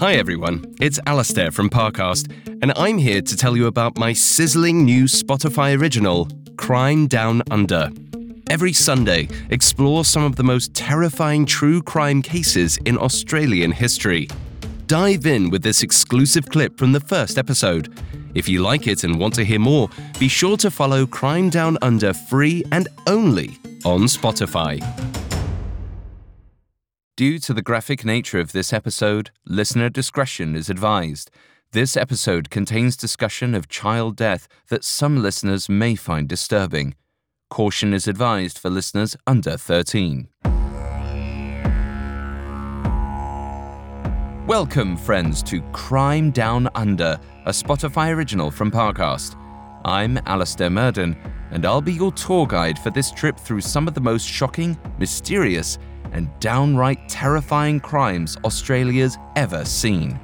Hi everyone, it's Alastair from Parcast, and I'm here to tell you about my sizzling new Spotify original, Crime Down Under. Every Sunday, explore some of the most terrifying true crime cases in Australian history. Dive in with this exclusive clip from the first episode. If you like it and want to hear more, be sure to follow Crime Down Under free and only on Spotify. Due to the graphic nature of this episode, listener discretion is advised. This episode contains discussion of child death that some listeners may find disturbing. Caution is advised for listeners under 13. Welcome, friends, to Crime Down Under, a Spotify original from Parcast. I'm Alastair Murden, and I'll be your tour guide for this trip through some of the most shocking, mysterious, and downright terrifying crimes Australia's ever seen.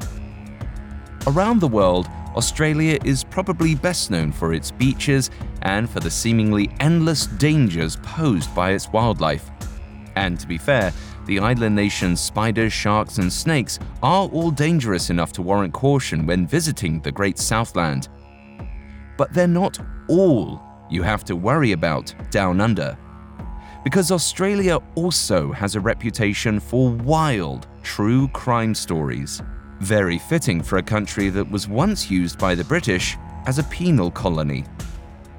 Around the world, Australia is probably best known for its beaches and for the seemingly endless dangers posed by its wildlife. And to be fair, the island nation's spiders, sharks, and snakes are all dangerous enough to warrant caution when visiting the Great Southland. But they're not all you have to worry about down under because Australia also has a reputation for wild, true crime stories. Very fitting for a country that was once used by the British as a penal colony.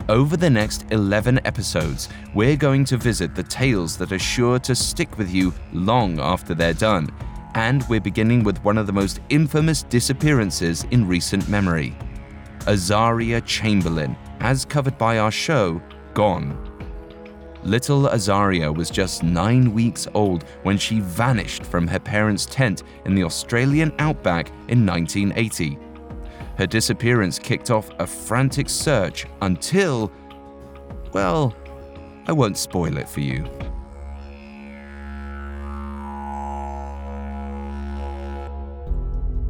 Over the next 11 episodes, we're going to visit the tales that are sure to stick with you long after they're done, and we're beginning with one of the most infamous disappearances in recent memory Azaria Chamberlain, as covered by our show, Gone. Little Azaria was just nine weeks old when she vanished from her parents' tent in the Australian outback in 1980. Her disappearance kicked off a frantic search until. Well, I won't spoil it for you.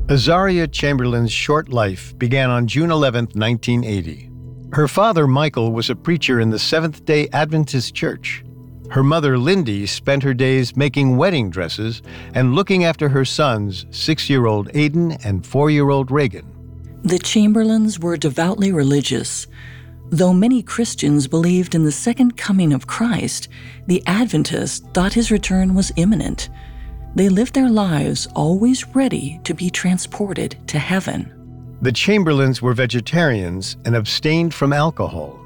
Azaria Chamberlain's short life began on June 11, 1980. Her father, Michael, was a preacher in the Seventh day Adventist Church. Her mother, Lindy, spent her days making wedding dresses and looking after her sons, six year old Aiden and four year old Reagan. The Chamberlains were devoutly religious. Though many Christians believed in the second coming of Christ, the Adventists thought his return was imminent. They lived their lives always ready to be transported to heaven. The Chamberlains were vegetarians and abstained from alcohol.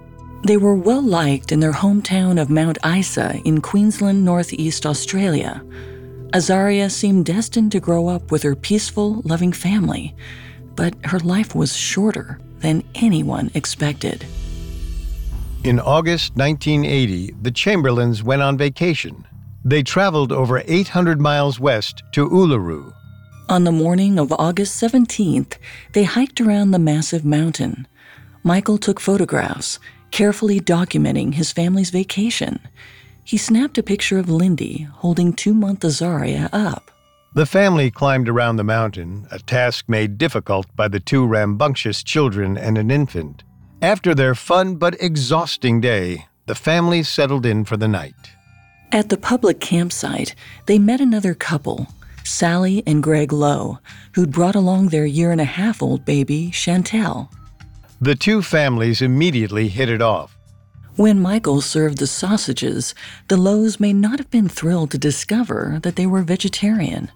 They were well liked in their hometown of Mount Isa in Queensland, Northeast Australia. Azaria seemed destined to grow up with her peaceful, loving family, but her life was shorter than anyone expected. In August 1980, the Chamberlains went on vacation. They traveled over 800 miles west to Uluru, on the morning of August 17th, they hiked around the massive mountain. Michael took photographs, carefully documenting his family's vacation. He snapped a picture of Lindy holding two month Azaria up. The family climbed around the mountain, a task made difficult by the two rambunctious children and an infant. After their fun but exhausting day, the family settled in for the night. At the public campsite, they met another couple Sally and Greg Lowe, who'd brought along their year and a half old baby, Chantel. The two families immediately hit it off. When Michael served the sausages, the Lowes may not have been thrilled to discover that they were vegetarian.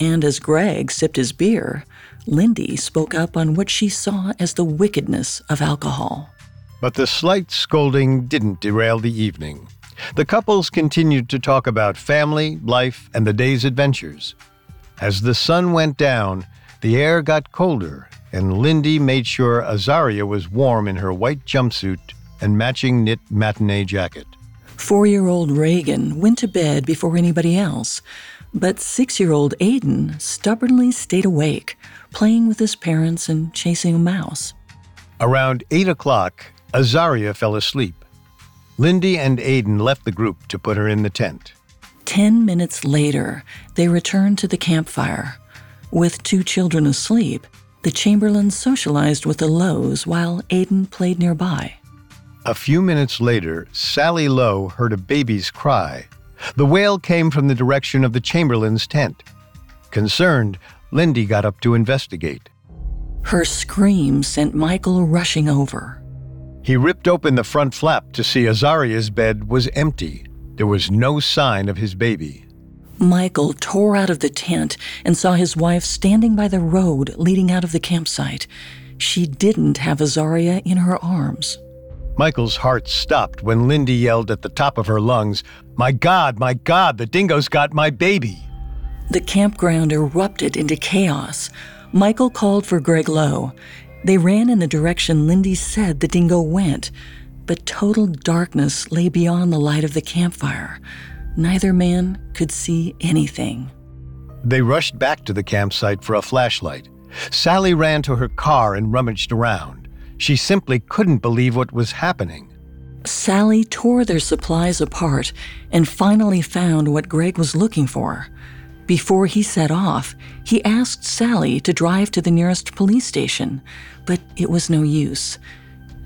And as Greg sipped his beer, Lindy spoke up on what she saw as the wickedness of alcohol. But the slight scolding didn't derail the evening. The couples continued to talk about family, life, and the day's adventures. As the sun went down, the air got colder, and Lindy made sure Azaria was warm in her white jumpsuit and matching knit matinee jacket. Four year old Reagan went to bed before anybody else, but six year old Aiden stubbornly stayed awake, playing with his parents and chasing a mouse. Around 8 o'clock, Azaria fell asleep. Lindy and Aiden left the group to put her in the tent. Ten minutes later, they returned to the campfire. With two children asleep, the Chamberlains socialized with the Lowes while Aiden played nearby. A few minutes later, Sally Lowe heard a baby's cry. The wail came from the direction of the Chamberlains' tent. Concerned, Lindy got up to investigate. Her scream sent Michael rushing over. He ripped open the front flap to see Azaria's bed was empty. There was no sign of his baby. Michael tore out of the tent and saw his wife standing by the road leading out of the campsite. She didn't have Azaria in her arms. Michael's heart stopped when Lindy yelled at the top of her lungs, My God, my God, the dingo's got my baby. The campground erupted into chaos. Michael called for Greg Lowe. They ran in the direction Lindy said the dingo went, but total darkness lay beyond the light of the campfire. Neither man could see anything. They rushed back to the campsite for a flashlight. Sally ran to her car and rummaged around. She simply couldn't believe what was happening. Sally tore their supplies apart and finally found what Greg was looking for. Before he set off, he asked Sally to drive to the nearest police station, but it was no use.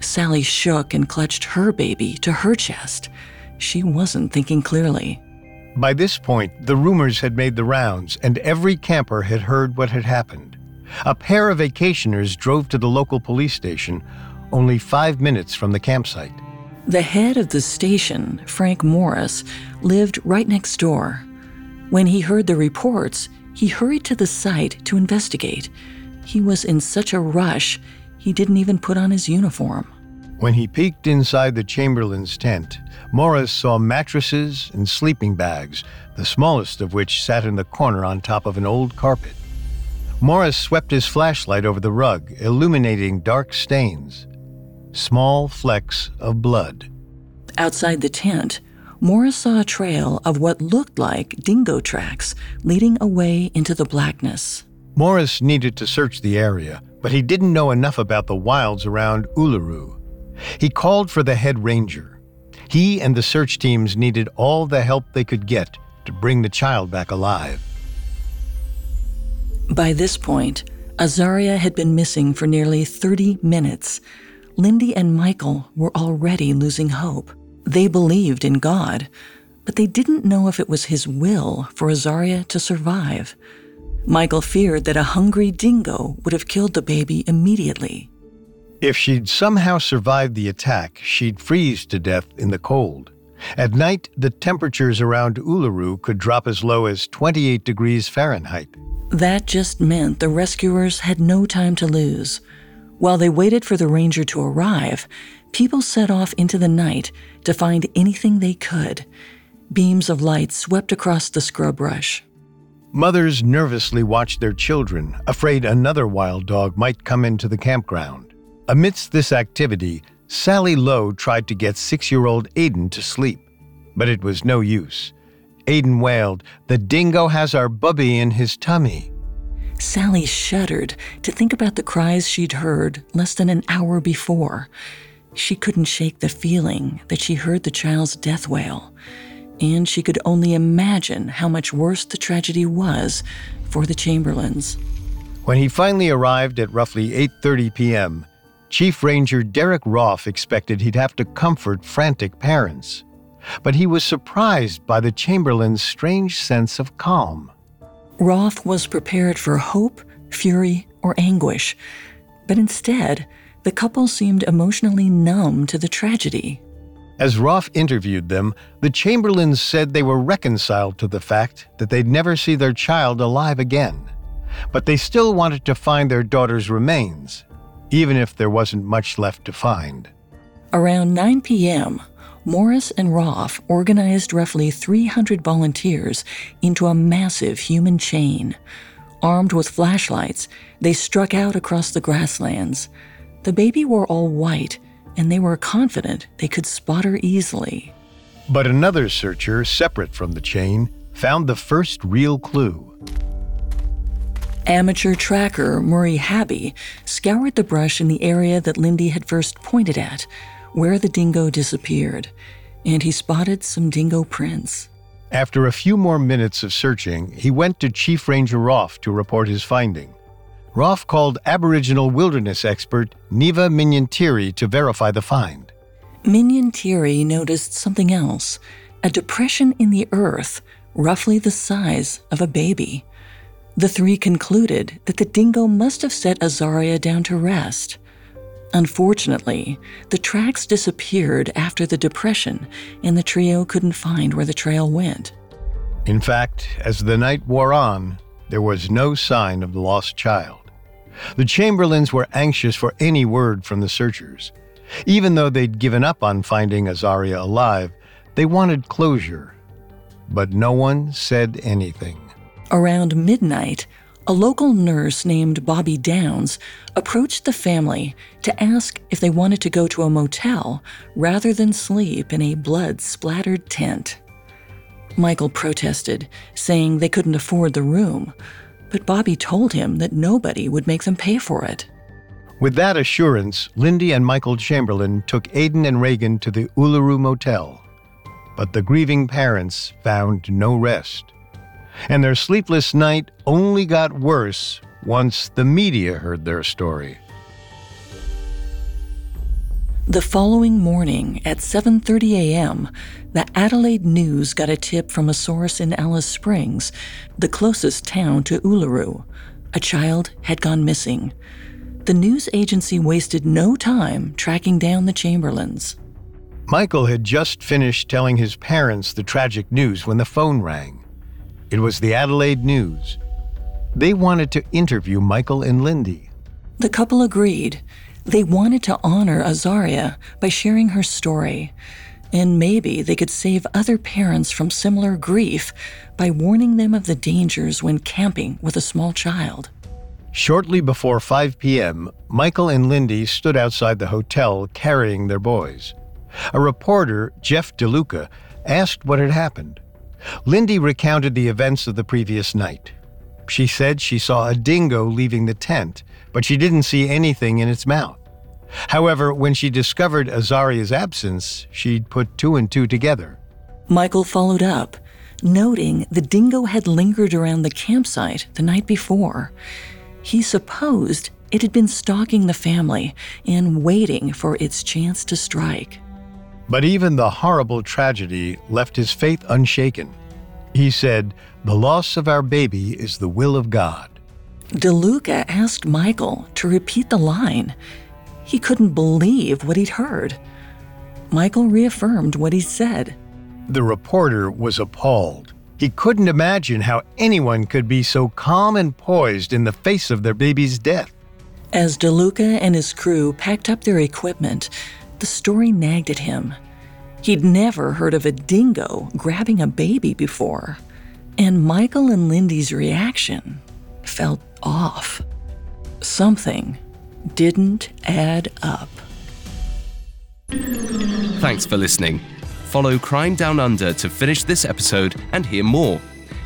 Sally shook and clutched her baby to her chest. She wasn't thinking clearly. By this point, the rumors had made the rounds, and every camper had heard what had happened. A pair of vacationers drove to the local police station, only five minutes from the campsite. The head of the station, Frank Morris, lived right next door. When he heard the reports, he hurried to the site to investigate. He was in such a rush, he didn't even put on his uniform. When he peeked inside the Chamberlain's tent, Morris saw mattresses and sleeping bags, the smallest of which sat in the corner on top of an old carpet. Morris swept his flashlight over the rug, illuminating dark stains, small flecks of blood. Outside the tent, Morris saw a trail of what looked like dingo tracks leading away into the blackness. Morris needed to search the area, but he didn't know enough about the wilds around Uluru. He called for the head ranger. He and the search teams needed all the help they could get to bring the child back alive. By this point, Azaria had been missing for nearly 30 minutes. Lindy and Michael were already losing hope. They believed in God, but they didn't know if it was His will for Azaria to survive. Michael feared that a hungry dingo would have killed the baby immediately. If she'd somehow survived the attack, she'd freeze to death in the cold. At night, the temperatures around Uluru could drop as low as 28 degrees Fahrenheit. That just meant the rescuers had no time to lose. While they waited for the ranger to arrive, people set off into the night to find anything they could. Beams of light swept across the scrub brush. Mothers nervously watched their children, afraid another wild dog might come into the campground. Amidst this activity, Sally Lowe tried to get six year old Aiden to sleep, but it was no use. Aiden wailed, The dingo has our bubby in his tummy. Sally shuddered to think about the cries she'd heard less than an hour before. She couldn't shake the feeling that she heard the child's death wail, and she could only imagine how much worse the tragedy was for the Chamberlains. When he finally arrived at roughly 8:30 p.m., Chief Ranger Derek Roff expected he'd have to comfort frantic parents. But he was surprised by the Chamberlain's strange sense of calm. Roff was prepared for hope, fury, or anguish, but instead, the couple seemed emotionally numb to the tragedy. As Roff interviewed them, the Chamberlains said they were reconciled to the fact that they'd never see their child alive again. But they still wanted to find their daughter's remains even if there wasn't much left to find. Around 9 p.m., Morris and Roff organized roughly 300 volunteers into a massive human chain. Armed with flashlights, they struck out across the grasslands. The baby wore all white, and they were confident they could spot her easily. But another searcher, separate from the chain, found the first real clue. Amateur tracker Murray Haby scoured the brush in the area that Lindy had first pointed at, where the dingo disappeared, and he spotted some dingo prints. After a few more minutes of searching, he went to Chief Ranger Roff to report his finding. Roff called Aboriginal wilderness expert Neva Minyintiri to verify the find. Minyintiri noticed something else a depression in the earth, roughly the size of a baby. The three concluded that the dingo must have set Azaria down to rest. Unfortunately, the tracks disappeared after the depression, and the trio couldn't find where the trail went. In fact, as the night wore on, there was no sign of the lost child. The Chamberlains were anxious for any word from the searchers. Even though they'd given up on finding Azaria alive, they wanted closure. But no one said anything. Around midnight, a local nurse named Bobby Downs approached the family to ask if they wanted to go to a motel rather than sleep in a blood splattered tent. Michael protested, saying they couldn't afford the room, but Bobby told him that nobody would make them pay for it. With that assurance, Lindy and Michael Chamberlain took Aiden and Reagan to the Uluru Motel. But the grieving parents found no rest and their sleepless night only got worse once the media heard their story. The following morning at 7:30 a.m., the Adelaide News got a tip from a source in Alice Springs, the closest town to Uluru. A child had gone missing. The news agency wasted no time tracking down the Chamberlains. Michael had just finished telling his parents the tragic news when the phone rang. It was the Adelaide News. They wanted to interview Michael and Lindy. The couple agreed. They wanted to honor Azaria by sharing her story. And maybe they could save other parents from similar grief by warning them of the dangers when camping with a small child. Shortly before 5 p.m., Michael and Lindy stood outside the hotel carrying their boys. A reporter, Jeff DeLuca, asked what had happened. Lindy recounted the events of the previous night. She said she saw a dingo leaving the tent, but she didn't see anything in its mouth. However, when she discovered Azaria's absence, she'd put two and two together. Michael followed up, noting the dingo had lingered around the campsite the night before. He supposed it had been stalking the family and waiting for its chance to strike. But even the horrible tragedy left his faith unshaken. He said, The loss of our baby is the will of God. DeLuca asked Michael to repeat the line. He couldn't believe what he'd heard. Michael reaffirmed what he said. The reporter was appalled. He couldn't imagine how anyone could be so calm and poised in the face of their baby's death. As DeLuca and his crew packed up their equipment, the story nagged at him. He'd never heard of a dingo grabbing a baby before, and Michael and Lindy's reaction felt off. Something didn't add up. Thanks for listening. Follow Crime Down Under to finish this episode and hear more.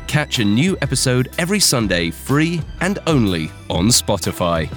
Catch a new episode every Sunday free and only on Spotify.